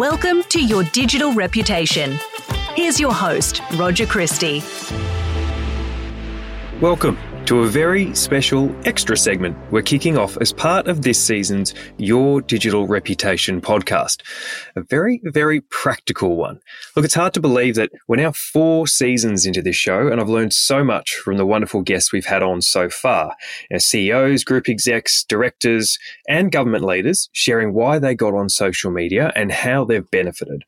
Welcome to Your Digital Reputation. Here's your host, Roger Christie. Welcome to a very special extra segment we're kicking off as part of this season's Your Digital Reputation podcast. A very, very practical one. Look, it's hard to believe that we're now four seasons into this show, and I've learned so much from the wonderful guests we've had on so far. CEOs, group execs, directors, and government leaders sharing why they got on social media and how they've benefited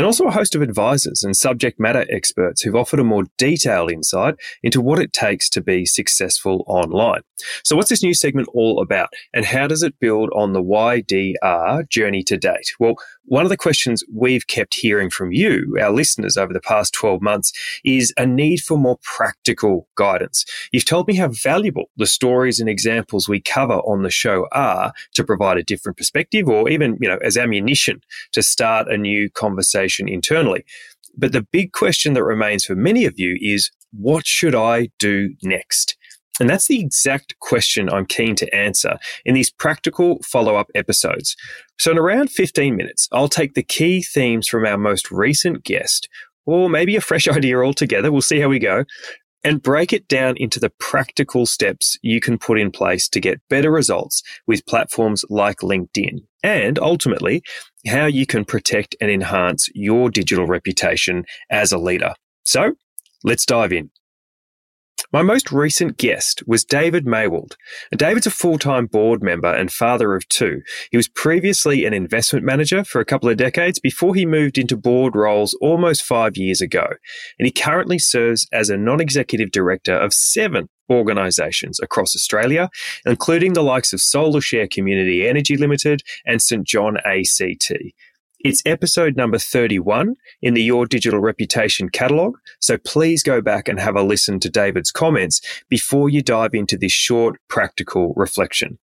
and also a host of advisors and subject matter experts who've offered a more detailed insight into what it takes to be successful online. So, what's this new segment all about, and how does it build on the YDR journey to date? Well, one of the questions we've kept hearing from you, our listeners, over the past 12 months is a need for more practical guidance. You've told me how valuable the stories and examples we cover on the show are to provide a different perspective or even, you know, as ammunition to start a new conversation internally. But the big question that remains for many of you is what should I do next? And that's the exact question I'm keen to answer in these practical follow up episodes. So, in around 15 minutes, I'll take the key themes from our most recent guest, or maybe a fresh idea altogether, we'll see how we go, and break it down into the practical steps you can put in place to get better results with platforms like LinkedIn, and ultimately, how you can protect and enhance your digital reputation as a leader. So, let's dive in. My most recent guest was David Maywald. David's a full-time board member and father of two. He was previously an investment manager for a couple of decades before he moved into board roles almost five years ago. And he currently serves as a non-executive director of seven organisations across Australia, including the likes of Solar Share Community Energy Limited and St John ACT. It's episode number 31 in the Your Digital Reputation catalogue. So please go back and have a listen to David's comments before you dive into this short, practical reflection.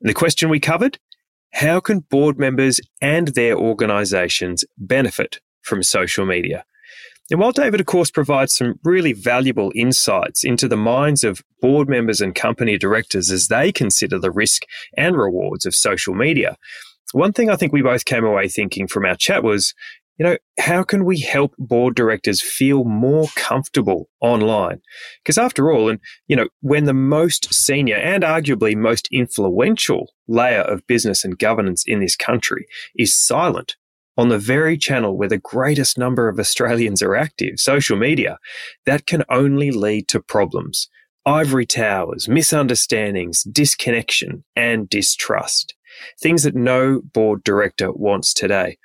The question we covered how can board members and their organizations benefit from social media? And while David, of course, provides some really valuable insights into the minds of board members and company directors as they consider the risk and rewards of social media, one thing I think we both came away thinking from our chat was, you know, how can we help board directors feel more comfortable online? Because after all, and, you know, when the most senior and arguably most influential layer of business and governance in this country is silent on the very channel where the greatest number of Australians are active, social media, that can only lead to problems. Ivory towers, misunderstandings, disconnection, and distrust things that no board director wants today.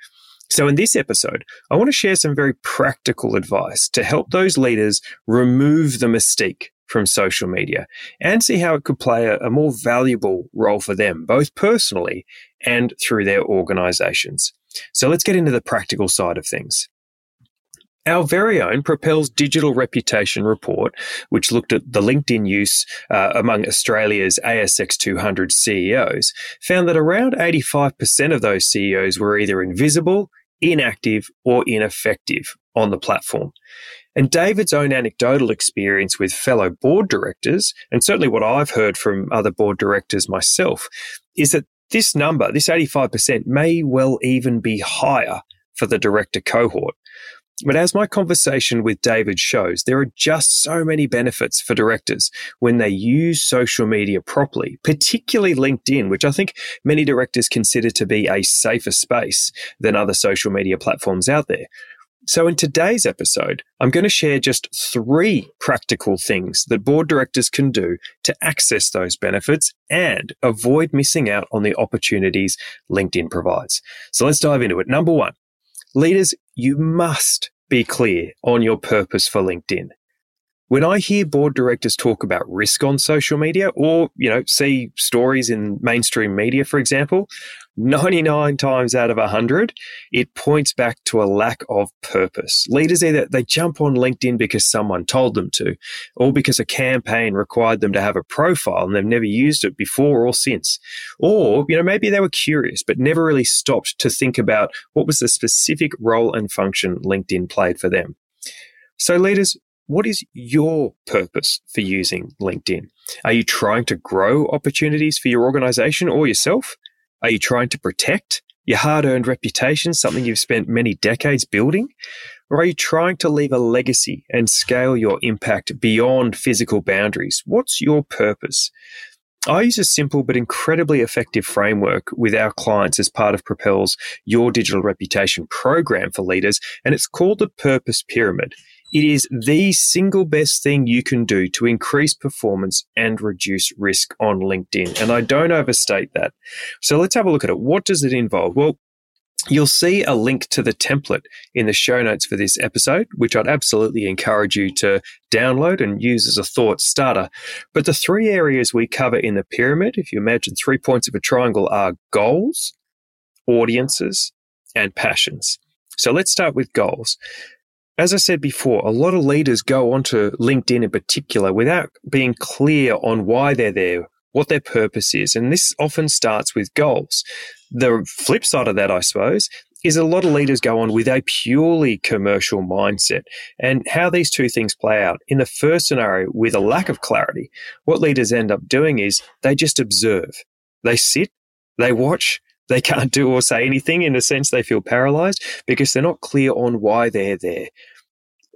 So, in this episode, I want to share some very practical advice to help those leaders remove the mystique from social media and see how it could play a, a more valuable role for them, both personally and through their organizations. So, let's get into the practical side of things. Our very own Propel's digital reputation report, which looked at the LinkedIn use uh, among Australia's ASX 200 CEOs, found that around 85% of those CEOs were either invisible, inactive, or ineffective on the platform. And David's own anecdotal experience with fellow board directors, and certainly what I've heard from other board directors myself, is that this number, this 85%, may well even be higher for the director cohort. But as my conversation with David shows, there are just so many benefits for directors when they use social media properly, particularly LinkedIn, which I think many directors consider to be a safer space than other social media platforms out there. So, in today's episode, I'm going to share just three practical things that board directors can do to access those benefits and avoid missing out on the opportunities LinkedIn provides. So, let's dive into it. Number one, leaders, you must be clear on your purpose for LinkedIn. When I hear board directors talk about risk on social media or, you know, see stories in mainstream media, for example, 99 times out of 100, it points back to a lack of purpose. Leaders either they jump on LinkedIn because someone told them to, or because a campaign required them to have a profile and they've never used it before or since. Or, you know, maybe they were curious, but never really stopped to think about what was the specific role and function LinkedIn played for them. So, leaders, what is your purpose for using LinkedIn? Are you trying to grow opportunities for your organization or yourself? Are you trying to protect your hard earned reputation, something you've spent many decades building? Or are you trying to leave a legacy and scale your impact beyond physical boundaries? What's your purpose? I use a simple but incredibly effective framework with our clients as part of Propel's Your Digital Reputation program for leaders, and it's called the Purpose Pyramid. It is the single best thing you can do to increase performance and reduce risk on LinkedIn. And I don't overstate that. So let's have a look at it. What does it involve? Well, You'll see a link to the template in the show notes for this episode, which I'd absolutely encourage you to download and use as a thought starter. But the three areas we cover in the pyramid, if you imagine three points of a triangle, are goals, audiences, and passions. So let's start with goals. As I said before, a lot of leaders go onto LinkedIn in particular without being clear on why they're there, what their purpose is. And this often starts with goals. The flip side of that, I suppose, is a lot of leaders go on with a purely commercial mindset. And how these two things play out. In the first scenario, with a lack of clarity, what leaders end up doing is they just observe. They sit, they watch, they can't do or say anything. In a sense, they feel paralyzed because they're not clear on why they're there.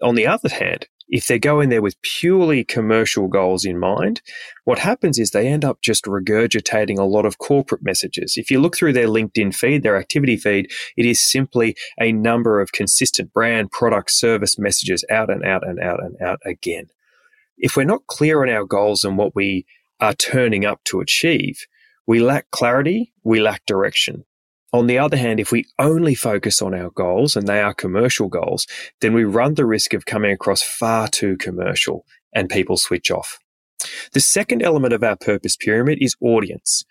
On the other hand, if they go in there with purely commercial goals in mind, what happens is they end up just regurgitating a lot of corporate messages. If you look through their LinkedIn feed, their activity feed, it is simply a number of consistent brand, product, service messages out and out and out and out again. If we're not clear on our goals and what we are turning up to achieve, we lack clarity, we lack direction. On the other hand, if we only focus on our goals and they are commercial goals, then we run the risk of coming across far too commercial and people switch off. The second element of our purpose pyramid is audience.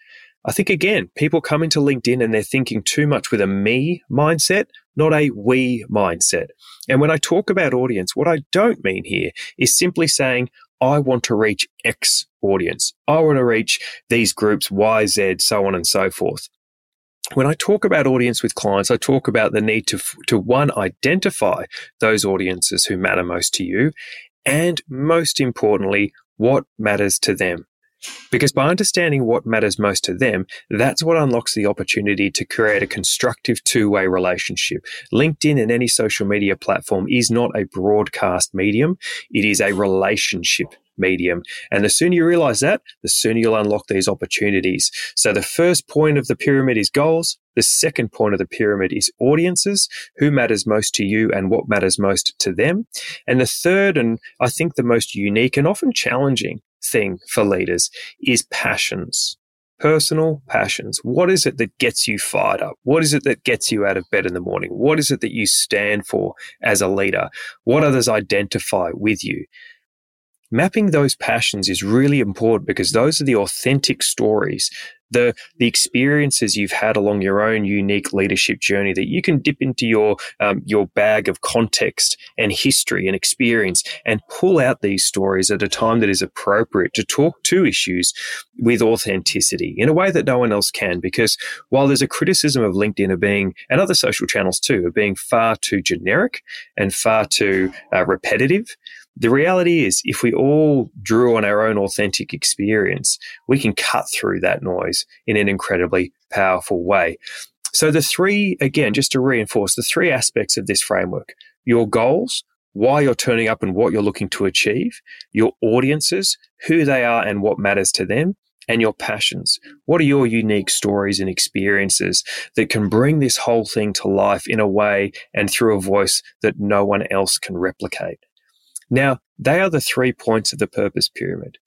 I think again, people come into LinkedIn and they're thinking too much with a me mindset, not a we mindset. And when I talk about audience, what I don't mean here is simply saying, I want to reach X audience. I want to reach these groups, Y, Z, so on and so forth when I talk about audience with clients, I talk about the need to, to one, identify those audiences who matter most to you. And most importantly, what matters to them. Because by understanding what matters most to them, that's what unlocks the opportunity to create a constructive two way relationship. LinkedIn and any social media platform is not a broadcast medium. It is a relationship medium. And the sooner you realize that, the sooner you'll unlock these opportunities. So the first point of the pyramid is goals. The second point of the pyramid is audiences, who matters most to you and what matters most to them. And the third, and I think the most unique and often challenging thing for leaders is passions. Personal passions. What is it that gets you fired up? What is it that gets you out of bed in the morning? What is it that you stand for as a leader? What others identify with you? mapping those passions is really important because those are the authentic stories the the experiences you've had along your own unique leadership journey that you can dip into your um, your bag of context and history and experience and pull out these stories at a time that is appropriate to talk to issues with authenticity in a way that no one else can. Because while there's a criticism of LinkedIn of being and other social channels too of being far too generic and far too uh, repetitive the reality is, if we all drew on our own authentic experience, we can cut through that noise in an incredibly powerful way. So, the three, again, just to reinforce the three aspects of this framework your goals, why you're turning up and what you're looking to achieve, your audiences, who they are and what matters to them, and your passions. What are your unique stories and experiences that can bring this whole thing to life in a way and through a voice that no one else can replicate? Now, they are the three points of the purpose pyramid.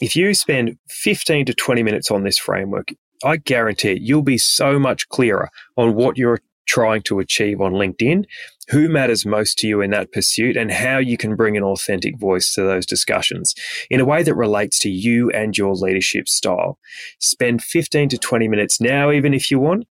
If you spend 15 to 20 minutes on this framework, I guarantee you'll be so much clearer on what you're trying to achieve on LinkedIn, who matters most to you in that pursuit, and how you can bring an authentic voice to those discussions in a way that relates to you and your leadership style. Spend 15 to 20 minutes now, even if you want,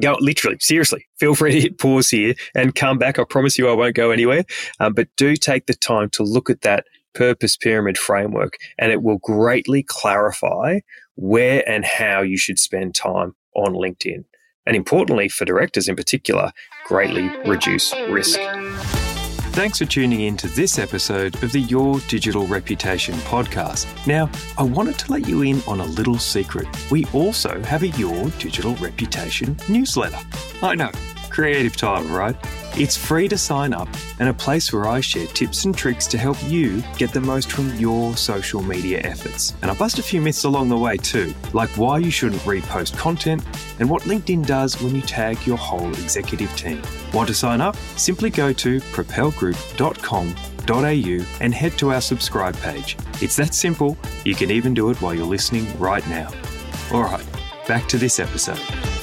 go literally seriously feel free to hit pause here and come back. I promise you i won't go anywhere. Um, but do take the time to look at that purpose pyramid framework and it will greatly clarify where and how you should spend time on linkedin. And importantly for directors in particular greatly reduce risk Thanks for tuning in to this episode of the Your Digital Reputation podcast. Now, I wanted to let you in on a little secret. We also have a Your Digital Reputation newsletter. I know, creative title, right? It's free to sign up and a place where I share tips and tricks to help you get the most from your social media efforts. And I bust a few myths along the way too, like why you shouldn't repost content and what LinkedIn does when you tag your whole executive team. Want to sign up? Simply go to propelgroup.com.au and head to our subscribe page. It's that simple. You can even do it while you're listening right now. All right, back to this episode.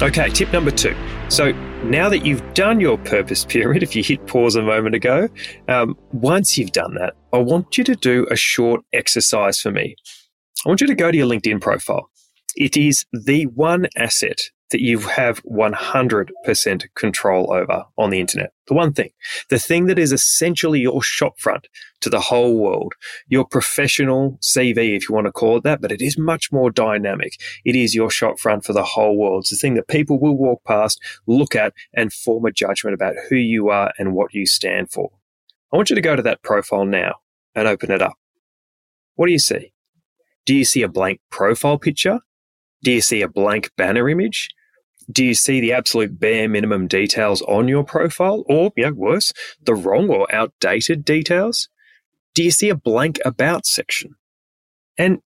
Okay, tip number two. So now that you've done your purpose pyramid, if you hit pause a moment ago, um, once you've done that, I want you to do a short exercise for me. I want you to go to your LinkedIn profile. It is the one asset that you have 100% control over on the internet. The one thing, the thing that is essentially your shopfront to the whole world, your professional CV, if you want to call it that, but it is much more dynamic. It is your shopfront for the whole world. It's the thing that people will walk past, look at, and form a judgment about who you are and what you stand for. I want you to go to that profile now and open it up. What do you see? Do you see a blank profile picture? Do you see a blank banner image? Do you see the absolute bare minimum details on your profile or, you know, worse, the wrong or outdated details? Do you see a blank about section? And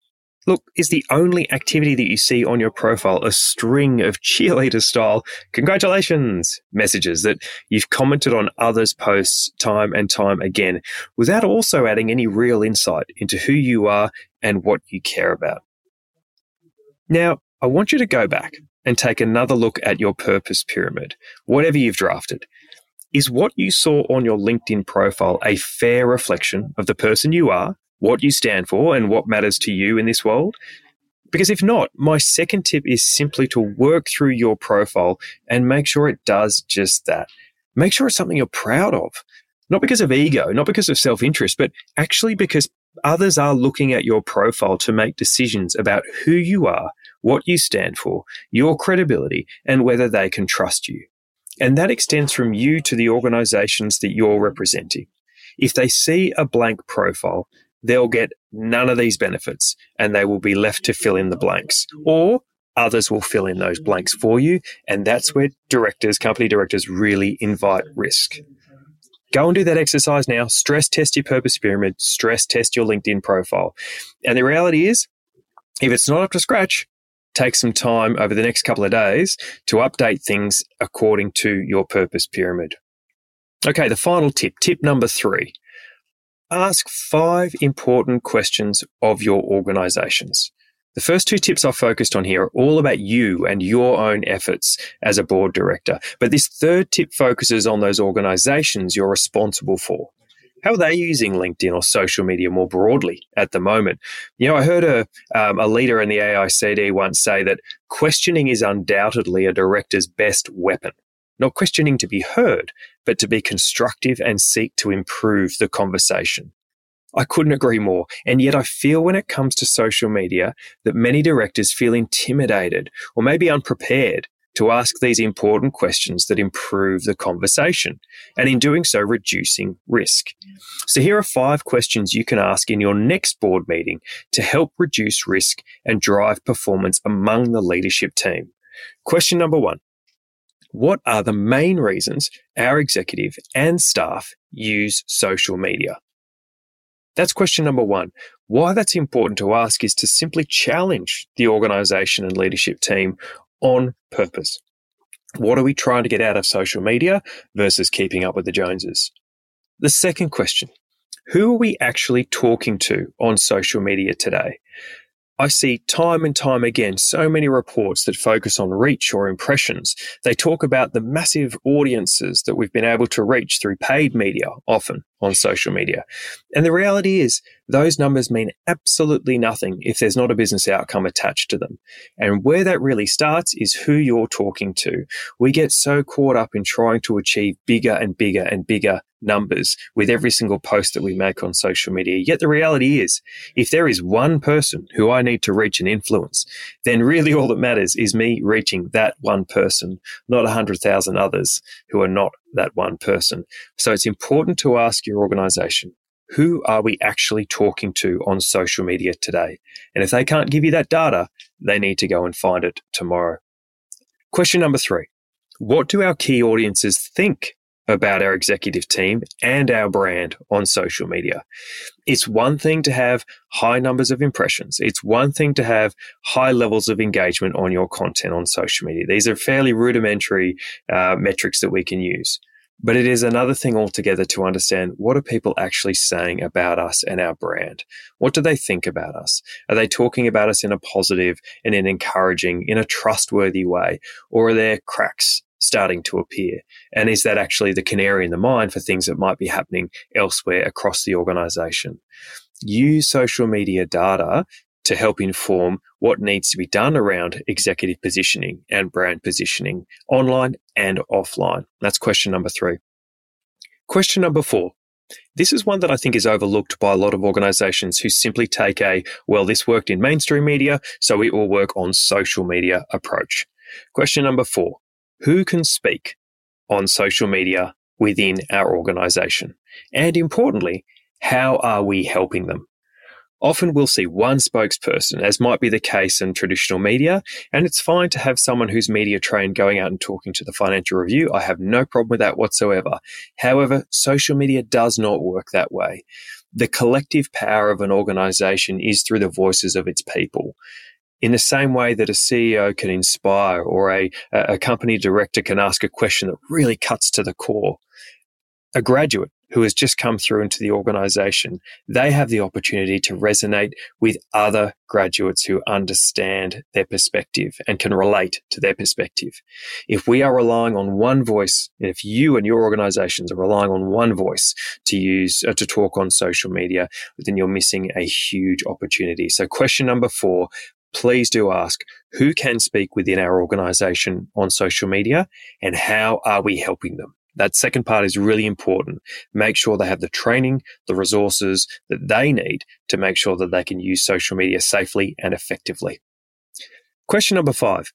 look, is the only activity that you see on your profile a string of cheerleader style congratulations messages that you've commented on others' posts time and time again without also adding any real insight into who you are and what you care about? Now, I want you to go back and take another look at your purpose pyramid, whatever you've drafted. Is what you saw on your LinkedIn profile a fair reflection of the person you are, what you stand for, and what matters to you in this world? Because if not, my second tip is simply to work through your profile and make sure it does just that. Make sure it's something you're proud of. Not because of ego, not because of self interest, but actually because others are looking at your profile to make decisions about who you are what you stand for, your credibility, and whether they can trust you. And that extends from you to the organizations that you're representing. If they see a blank profile, they'll get none of these benefits and they will be left to fill in the blanks. Or others will fill in those blanks for you. And that's where directors, company directors really invite risk. Go and do that exercise now. Stress test your purpose pyramid, stress test your LinkedIn profile. And the reality is, if it's not up to scratch, take some time over the next couple of days to update things according to your purpose pyramid. Okay, the final tip, tip number three ask five important questions of your organizations. The first two tips I've focused on here are all about you and your own efforts as a board director. But this third tip focuses on those organizations you're responsible for. How are they using LinkedIn or social media more broadly at the moment? You know, I heard a, um, a leader in the AICD once say that questioning is undoubtedly a director's best weapon. Not questioning to be heard, but to be constructive and seek to improve the conversation. I couldn't agree more. And yet I feel when it comes to social media that many directors feel intimidated or maybe unprepared to ask these important questions that improve the conversation, and in doing so, reducing risk. So, here are five questions you can ask in your next board meeting to help reduce risk and drive performance among the leadership team. Question number one What are the main reasons our executive and staff use social media? That's question number one. Why that's important to ask is to simply challenge the organization and leadership team on purpose. What are we trying to get out of social media versus keeping up with the Joneses? The second question Who are we actually talking to on social media today? I see time and time again so many reports that focus on reach or impressions. They talk about the massive audiences that we've been able to reach through paid media, often on social media. And the reality is, those numbers mean absolutely nothing if there's not a business outcome attached to them. And where that really starts is who you're talking to. We get so caught up in trying to achieve bigger and bigger and bigger numbers with every single post that we make on social media. Yet the reality is, if there is one person who I need to reach and influence, then really all that matters is me reaching that one person, not a hundred thousand others who are not that one person. So it's important to ask your organization, who are we actually talking to on social media today? And if they can't give you that data, they need to go and find it tomorrow. Question number three. What do our key audiences think about our executive team and our brand on social media. It's one thing to have high numbers of impressions. It's one thing to have high levels of engagement on your content on social media. These are fairly rudimentary uh, metrics that we can use. But it is another thing altogether to understand what are people actually saying about us and our brand? What do they think about us? Are they talking about us in a positive and in encouraging, in a trustworthy way? Or are there cracks starting to appear? And is that actually the canary in the mine for things that might be happening elsewhere across the organization? Use social media data to help inform what needs to be done around executive positioning and brand positioning online and offline. That's question number three. Question number four. This is one that I think is overlooked by a lot of organizations who simply take a, well, this worked in mainstream media, so it will work on social media approach. Question number four who can speak on social media within our organization? And importantly, how are we helping them? Often we'll see one spokesperson, as might be the case in traditional media, and it's fine to have someone who's media trained going out and talking to the financial review. I have no problem with that whatsoever. However, social media does not work that way. The collective power of an organization is through the voices of its people in the same way that a CEO can inspire or a, a company director can ask a question that really cuts to the core. A graduate who has just come through into the organization, they have the opportunity to resonate with other graduates who understand their perspective and can relate to their perspective. If we are relying on one voice, if you and your organizations are relying on one voice to use, uh, to talk on social media, then you're missing a huge opportunity. So question number four, please do ask who can speak within our organization on social media and how are we helping them? That second part is really important. Make sure they have the training, the resources that they need to make sure that they can use social media safely and effectively. Question number five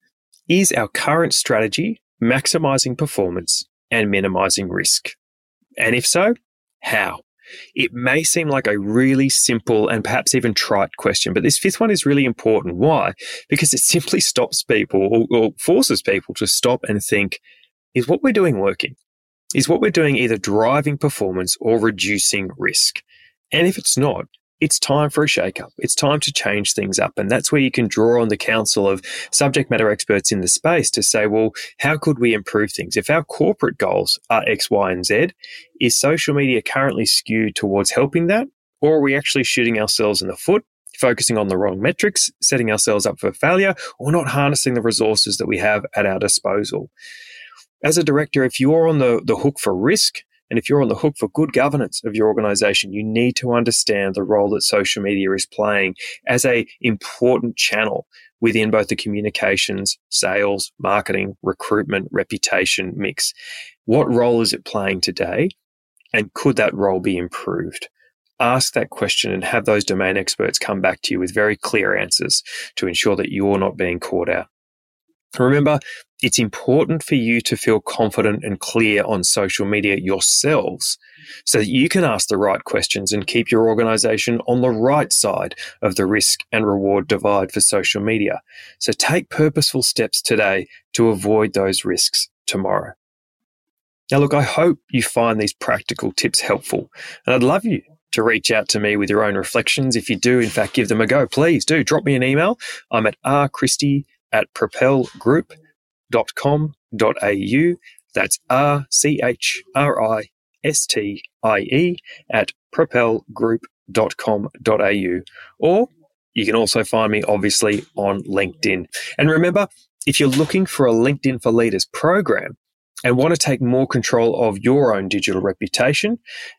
Is our current strategy maximizing performance and minimizing risk? And if so, how? It may seem like a really simple and perhaps even trite question, but this fifth one is really important. Why? Because it simply stops people or, or forces people to stop and think, is what we're doing working? Is what we're doing either driving performance or reducing risk? And if it's not, it's time for a shake-up. It's time to change things up. And that's where you can draw on the counsel of subject matter experts in the space to say, well, how could we improve things? If our corporate goals are X, Y, and Z, is social media currently skewed towards helping that? Or are we actually shooting ourselves in the foot focusing on the wrong metrics, setting ourselves up for failure, or not harnessing the resources that we have at our disposal. As a director, if you're on the, the hook for risk, and if you're on the hook for good governance of your organization, you need to understand the role that social media is playing as a important channel within both the communications, sales, marketing, recruitment, reputation mix. What role is it playing today? And could that role be improved? Ask that question and have those domain experts come back to you with very clear answers to ensure that you're not being caught out. Remember, it's important for you to feel confident and clear on social media yourselves so that you can ask the right questions and keep your organization on the right side of the risk and reward divide for social media. So take purposeful steps today to avoid those risks tomorrow. Now, look, I hope you find these practical tips helpful, and I'd love you to reach out to me with your own reflections. If you do, in fact, give them a go, please do drop me an email. I'm at rchristie at propelgroup.com.au. That's R C H R I S T I E at propelgroup.com.au. Or you can also find me obviously on LinkedIn. And remember, if you're looking for a LinkedIn for Leaders program, and want to take more control of your own digital reputation,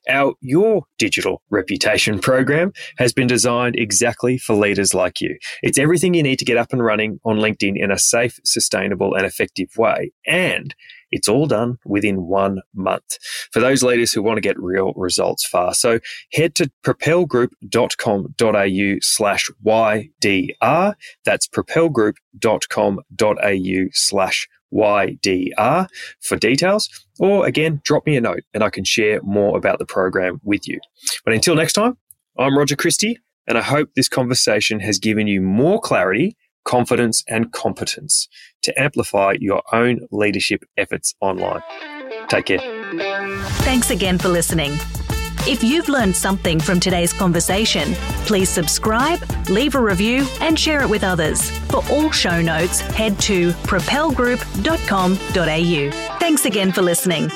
our Your Digital Reputation program has been designed exactly for leaders like you. It's everything you need to get up and running on LinkedIn in a safe, sustainable, and effective way. And It's all done within one month for those leaders who want to get real results fast. So head to propelgroup.com.au slash YDR. That's propelgroup.com.au slash YDR for details. Or again, drop me a note and I can share more about the program with you. But until next time, I'm Roger Christie, and I hope this conversation has given you more clarity, confidence, and competence to amplify your own leadership efforts online. Take care. Thanks again for listening. If you've learned something from today's conversation, please subscribe, leave a review, and share it with others. For all show notes, head to propelgroup.com.au. Thanks again for listening.